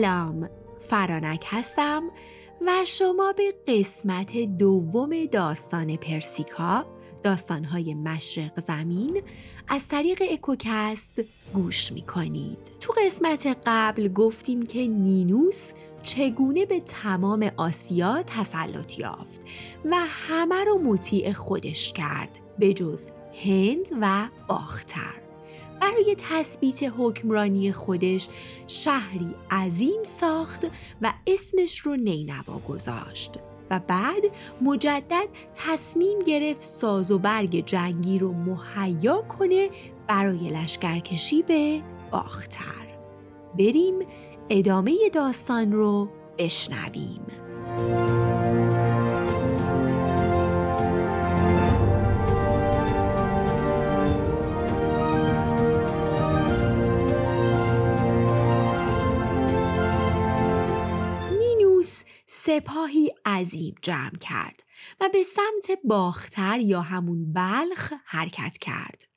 سلام فرانک هستم و شما به قسمت دوم داستان پرسیکا داستانهای مشرق زمین از طریق اکوکست گوش می کنید. تو قسمت قبل گفتیم که نینوس چگونه به تمام آسیا تسلط یافت و همه رو مطیع خودش کرد به جز هند و باختر. برای تثبیت حکمرانی خودش شهری عظیم ساخت و اسمش رو نینوا گذاشت و بعد مجدد تصمیم گرفت ساز و برگ جنگی رو مهیا کنه برای لشکرکشی به باختر. بریم ادامه داستان رو بشنویم. سپاهی عظیم جمع کرد و به سمت باختر یا همون بلخ حرکت کرد.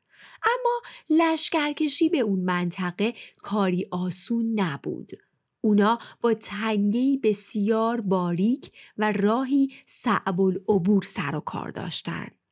اما لشکرکشی به اون منطقه کاری آسون نبود. اونا با تنگهی بسیار باریک و راهی صعب العبور سر و کار داشتند.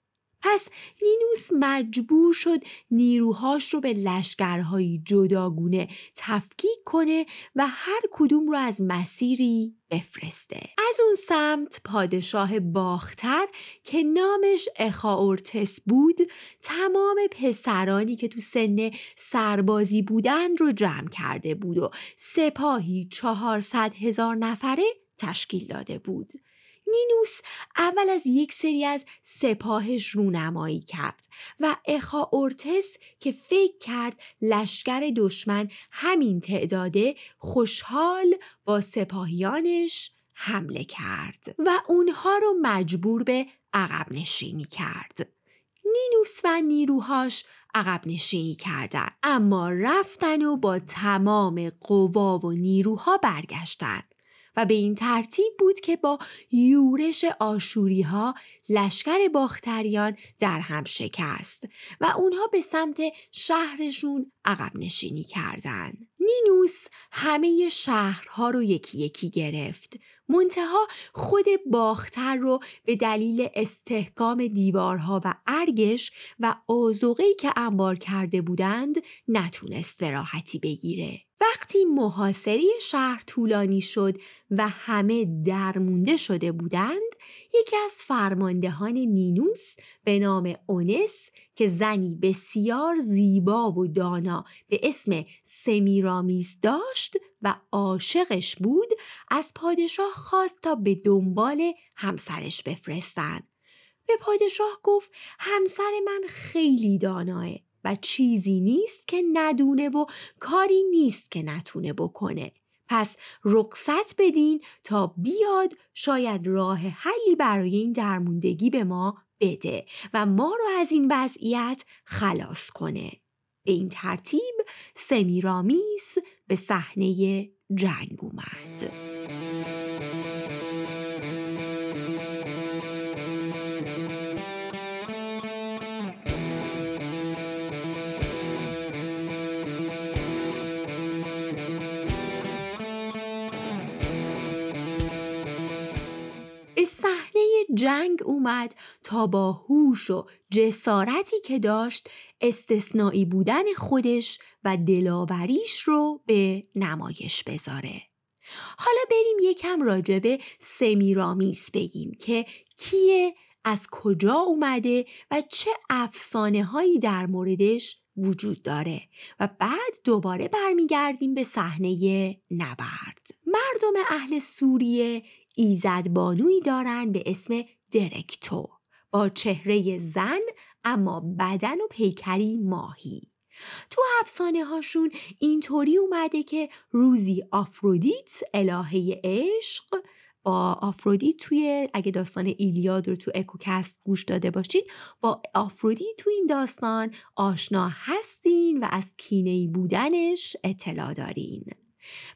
پس نینوس مجبور شد نیروهاش رو به لشکرهایی جداگونه تفکیک کنه و هر کدوم رو از مسیری بفرسته. از اون سمت پادشاه باختر که نامش اخاورتس بود تمام پسرانی که تو سن سربازی بودن رو جمع کرده بود و سپاهی چهارصد هزار نفره تشکیل داده بود. نینوس اول از یک سری از سپاهش رونمایی کرد و اخا اورتس که فکر کرد لشکر دشمن همین تعداده خوشحال با سپاهیانش حمله کرد و اونها رو مجبور به عقب نشینی کرد. نینوس و نیروهاش عقب نشینی کردن اما رفتن و با تمام قوا و نیروها برگشتن و به این ترتیب بود که با یورش آشوری ها لشکر باختریان در هم شکست و اونها به سمت شهرشون عقب نشینی کردن. نینوس همه شهرها رو یکی یکی گرفت. منتها خود باختر رو به دلیل استحکام دیوارها و ارگش و آزوغی که انبار کرده بودند نتونست به راحتی بگیره. وقتی محاصره شهر طولانی شد و همه درمونده شده بودند یکی از فرماندهان نینوس به نام اونس که زنی بسیار زیبا و دانا به اسم سمیرامیز داشت و عاشقش بود از پادشاه خواست تا به دنبال همسرش بفرستند به پادشاه گفت همسر من خیلی داناه و چیزی نیست که ندونه و کاری نیست که نتونه بکنه. پس رقصت بدین تا بیاد شاید راه حلی برای این درموندگی به ما بده و ما رو از این وضعیت خلاص کنه. به این ترتیب سمیرامیس به صحنه جنگ اومد. اومد تا با هوش و جسارتی که داشت استثنایی بودن خودش و دلاوریش رو به نمایش بذاره. حالا بریم یکم راجبه سمیرامیس بگیم که کیه از کجا اومده و چه افسانه هایی در موردش وجود داره و بعد دوباره برمیگردیم به صحنه نبرد مردم اهل سوریه ایزدبانویی دارن به اسم درکتو. با چهره زن اما بدن و پیکری ماهی. تو افسانه هاشون اینطوری اومده که روزی آفرودیت الهه عشق با آفرودیت توی اگه داستان ایلیاد رو تو اکوکست گوش داده باشید با آفرودیت تو این داستان آشنا هستین و از کینهی بودنش اطلاع دارین.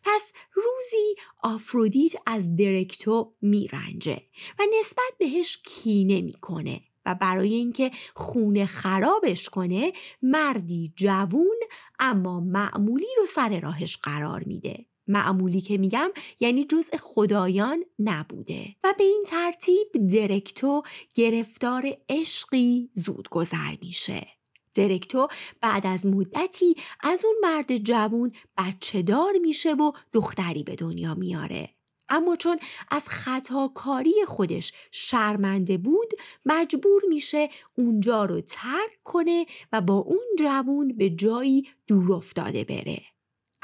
پس روزی آفرودیت از درکتو میرنجه و نسبت بهش کینه می‌کنه و برای اینکه خونه خرابش کنه مردی جوون اما معمولی رو سر راهش قرار میده. معمولی که میگم یعنی جزء خدایان نبوده. و به این ترتیب درکتو گرفتار عشقی زود گذر میشه. درکتو بعد از مدتی از اون مرد جوون بچه دار میشه و دختری به دنیا میاره. اما چون از خطاکاری خودش شرمنده بود مجبور میشه اونجا رو ترک کنه و با اون جوون به جایی دور افتاده بره.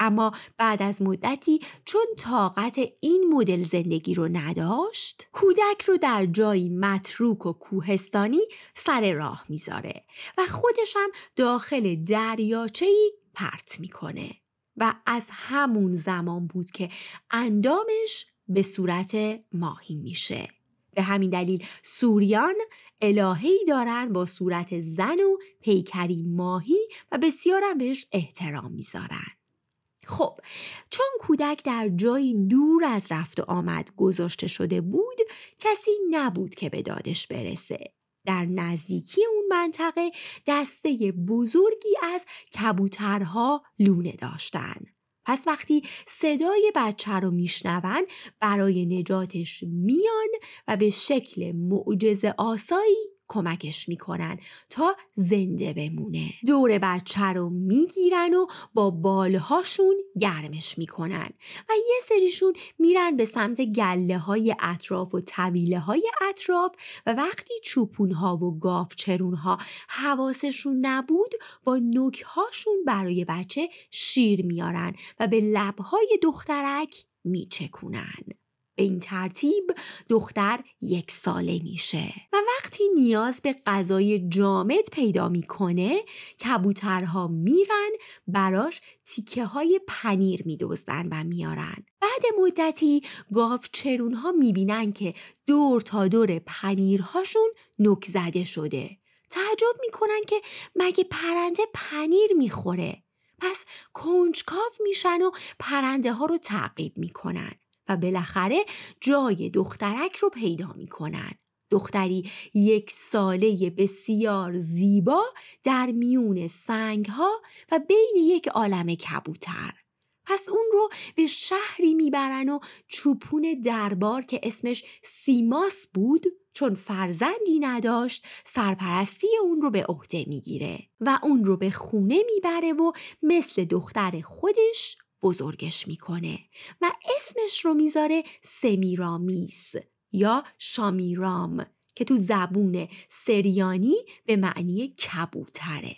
اما بعد از مدتی چون طاقت این مدل زندگی رو نداشت کودک رو در جایی متروک و کوهستانی سر راه می‌ذاره و خودش هم داخل دریاچه‌ای پرت می‌کنه و از همون زمان بود که اندامش به صورت ماهی میشه. به همین دلیل سوریان الههی دارن با صورت زن و پیکری ماهی و بسیارم بهش احترام می‌ذارن. خب چون کودک در جایی دور از رفت و آمد گذاشته شده بود کسی نبود که به دادش برسه. در نزدیکی اون منطقه دسته بزرگی از کبوترها لونه داشتن. پس وقتی صدای بچه رو میشنون برای نجاتش میان و به شکل معجز آسایی کمکش می‌کنن تا زنده بمونه. دور بچه رو می‌گیرن و با بالهاشون گرمش می‌کنن و یه سریشون میرن به سمت گله های اطراف و طویله های اطراف و وقتی چوپون ها و گافچرون ها حواسشون نبود با نوک هاشون برای بچه شیر میارن و به لبهای دخترک میچکونن. به این ترتیب دختر یک ساله میشه و وقتی نیاز به غذای جامد پیدا می‌کنه کبوترها میرن براش تیکه های پنیر میدوزدن و میارن. بعد مدتی گاف چرونها می‌بینن که دور تا دور پنیرهاشون نک زده شده. تعجب می‌کنن که مگه پرنده پنیر می‌خوره. پس کنجکاو میشن و پرنده ها رو تعقیب می‌کنن. و بالاخره جای دخترک رو پیدا می‌کنن. دختری یک ساله بسیار زیبا در میون سنگ ها و بین یک عالم کبوتر. پس اون رو به شهری می‌برن و چوپون دربار که اسمش سیماس بود چون فرزندی نداشت سرپرستی اون رو به عهده می‌گیره و اون رو به خونه می‌بره و مثل دختر خودش بزرگش می‌کنه و اسمش رو می‌ذاره سمیرامیس یا شامیرام که تو زبون سریانی به معنی کبوتره.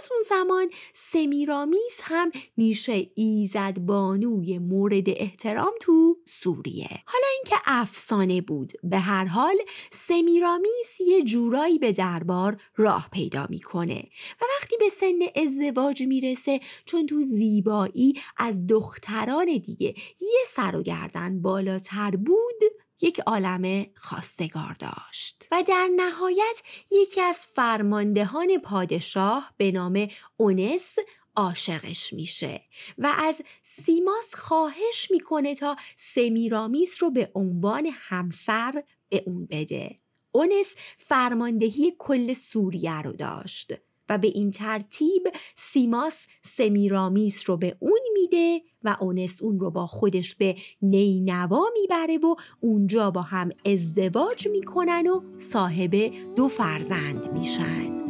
از اون زمان سمیرامیس هم میشه ایزد بانوی مورد احترام تو سوریه. حالا اینکه افسانه بود به هر حال سمیرامیس یه جورایی به دربار راه پیدا می‌کنه و وقتی به سن ازدواج می‌رسه چون تو زیبایی از دختران دیگه یه سر و گردن بالاتر بود یک عالم خواستگار داشت و در نهایت یکی از فرماندهان پادشاه به نام اونس عاشقش میشه و از سیماس خواهش می‌کنه تا سمیرامیس رو به عنوان همسر به اون بده. اونس فرماندهی کل سوریه رو داشت. و به این ترتیب سیماس سمیرامیس رو به اون میده و اونس اون رو با خودش به نینوا می‌بره و اونجا با هم ازدواج می‌کنن و صاحب دو فرزند میشن.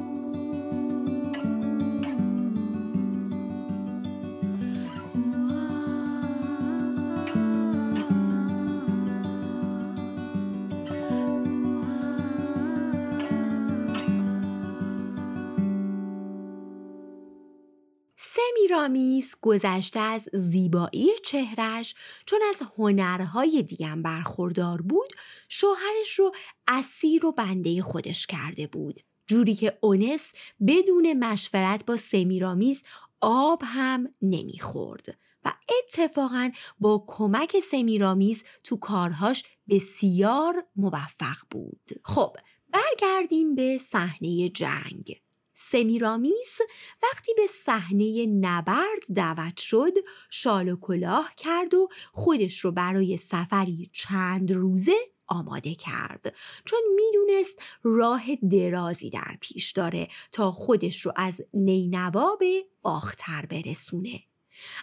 سمیرامیس گذشته از زیبایی چهرش چون از هنرهای دیگم برخوردار بود شوهرش رو اسیر و بنده خودش کرده بود. جوری که اونس بدون مشورت با سمیرامیس آب هم نمی‌خورد و اتفاقا با کمک سمیرامیز تو کارهاش بسیار موفق بود. خب برگردیم به صحنه جنگ. سمیرامیس وقتی به صحنه نبرد دعوت شد شال و کلاه کرد و خودش رو برای سفری چند روزه آماده کرد. چون می‌دونست راه درازی در پیش داره تا خودش رو از نینوا به باختر برسونه.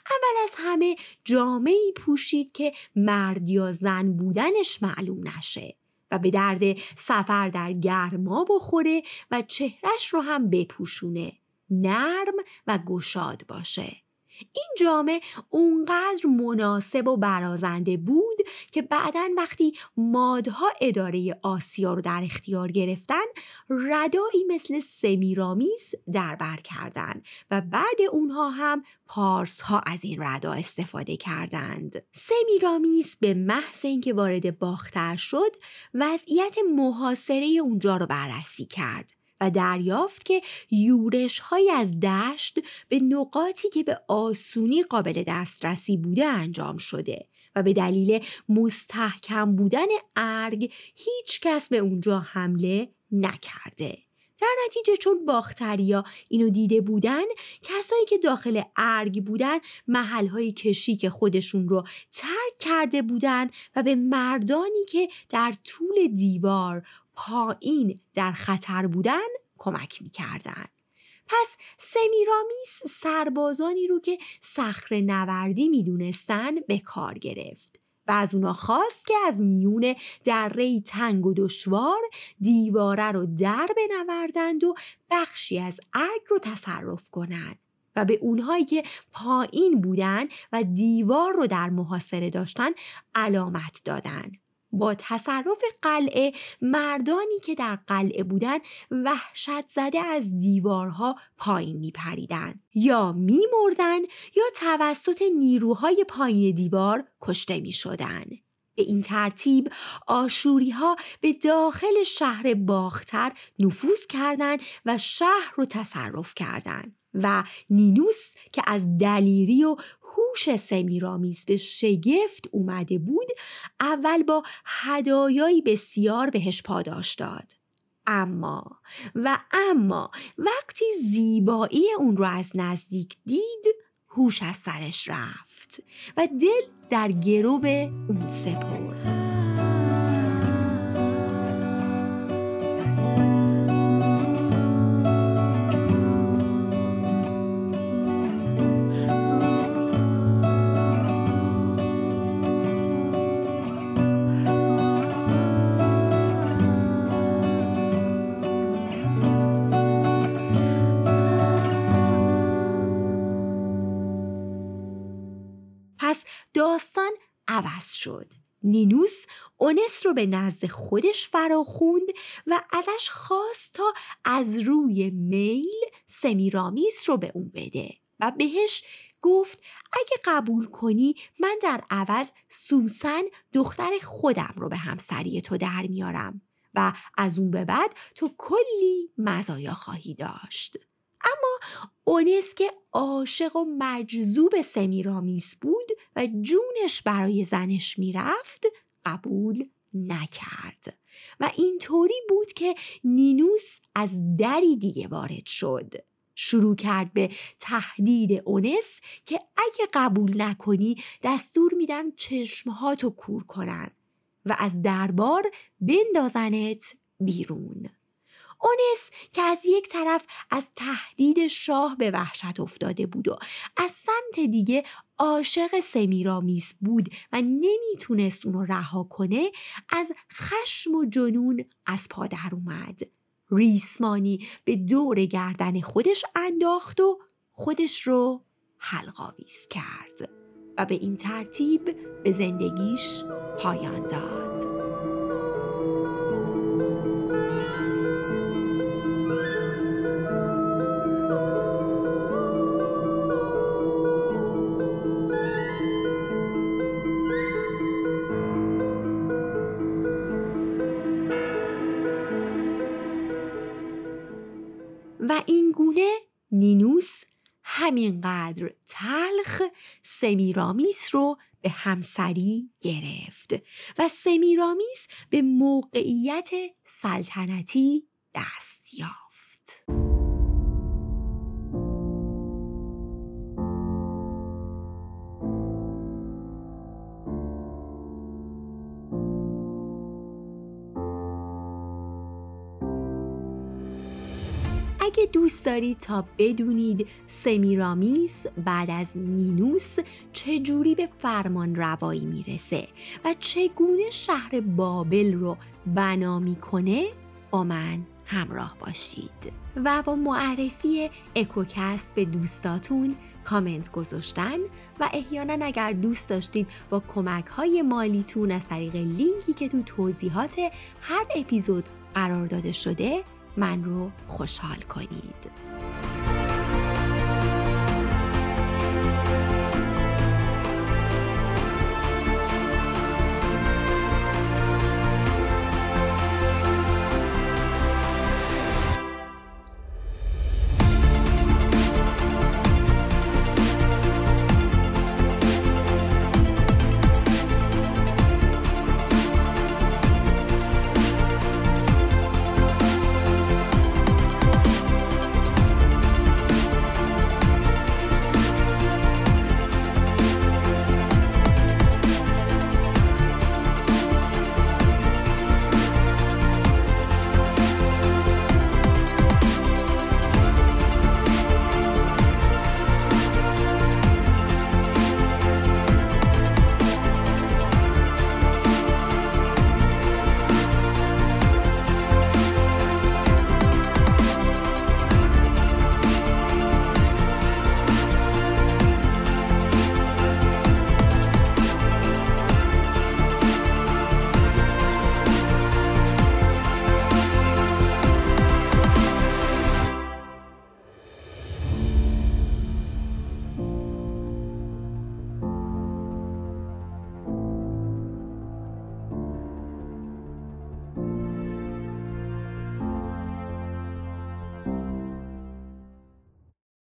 اول از همه جامعی پوشید که مرد یا زن بودنش معلوم نشه. و به درد سفر در گرما بخوره و چهرش رو هم بپوشونه نرم و گشاد باشه. این جامعه اونقدر مناسب و برازنده بود که بعدا وقتی مادها اداره آسیا رو در اختیار گرفتن ردایی مثل سمیرامیس در بر کردند و بعد اونها هم پارس ها از این ردا استفاده کردند. سمیرامیس به محض اینکه وارد باختر شد وضعیت محاصره اونجا رو بررسی کرد. و دریافت که یورش های از دشت به نقاطی که به آسونی قابل دسترسی بوده انجام شده و به دلیل مستحکم بودن ارگ هیچ کس به اونجا حمله نکرده. در نتیجه چون باختریا اینو دیده بودن کسایی که داخل ارگ بودن محلهای کشی که خودشون رو ترک کرده بودن و به مردانی که در طول دیوار پایین در خطر بودن کمک می‌کردن. پس سمیرامیس سربازانی رو که صخر نوردی می‌دونستن به کار گرفت و از اونا خواست که از میون دره تنگ و دشوار دیواره رو در بنوردند و بخشی از ارگ رو تصرف کنند و به اونهایی که پایین بودن و دیوار رو در محاصره داشتن علامت دادن با تصرف قلعه مردانی که در قلعه بودن وحشت زده از دیوارها پایین می پریدن یا می مردن یا توسط نیروهای پایین دیوار کشته می شدن. به این ترتیب آشوری ها به داخل شهر باختر نفوذ کردند و شهر رو تصرف کردند. و نینوس که از دلیری و هوش سمیرامیز به شگفت اومده بود اول با هدایایی بسیار بهش پاداش داد. اما و اما وقتی زیبایی اون رو از نزدیک دید هوش از سرش رفت و دل در گرو اون سپرد عوض شد. نینوس اونس رو به نزد خودش فراخوند و ازش خواست تا از روی میل سمیرامیس رو به اون بده و بهش گفت اگه قبول کنی من در عوض سوسن دختر خودم رو به همسری تو در میارم و از اون به بعد تو کلی مزایا خواهی داشت. اما اونس که عاشق و مجذوب سمیرامیس بود و جونش برای زنش می‌رفت قبول نکرد. و اینطوری بود که نینوس از دری دیگه وارد شد. شروع کرد به تهدید اونس که اگه قبول نکنی دستور میدم چشمهاتو کور کنن و از دربار بندازنت بیرون. اونس که از یک طرف از تهدید شاه به وحشت افتاده بود و از سمت دیگه عاشق سمیرامیس بود و نمی‌تونست اونو رها کنه از خشم و جنون از پا در اومد. ریسمانی به دور گردن خودش انداخت و خودش رو حلقاویز کرد و به این ترتیب به زندگیش پایان داد. این گونه نینوس همینقدر تلخ سمیرامیس رو به همسری گرفت و سمیرامیس به موقعیت سلطنتی دست یافت. اگه دوست دارید تا بدونید سمیرامیس بعد از مینوس چجوری به فرمان روایی می‌رسه و چگونه شهر بابل رو بنا می‌کنه با من همراه باشید. و با معرفی اکوکست به دوستاتون کامنت گذاشتن و احیانا اگر دوست داشتید با کمک های مالیتون از طریق لینکی که تو توضیحات هر اپیزود قرار داده شده من رو خوشحال کنید.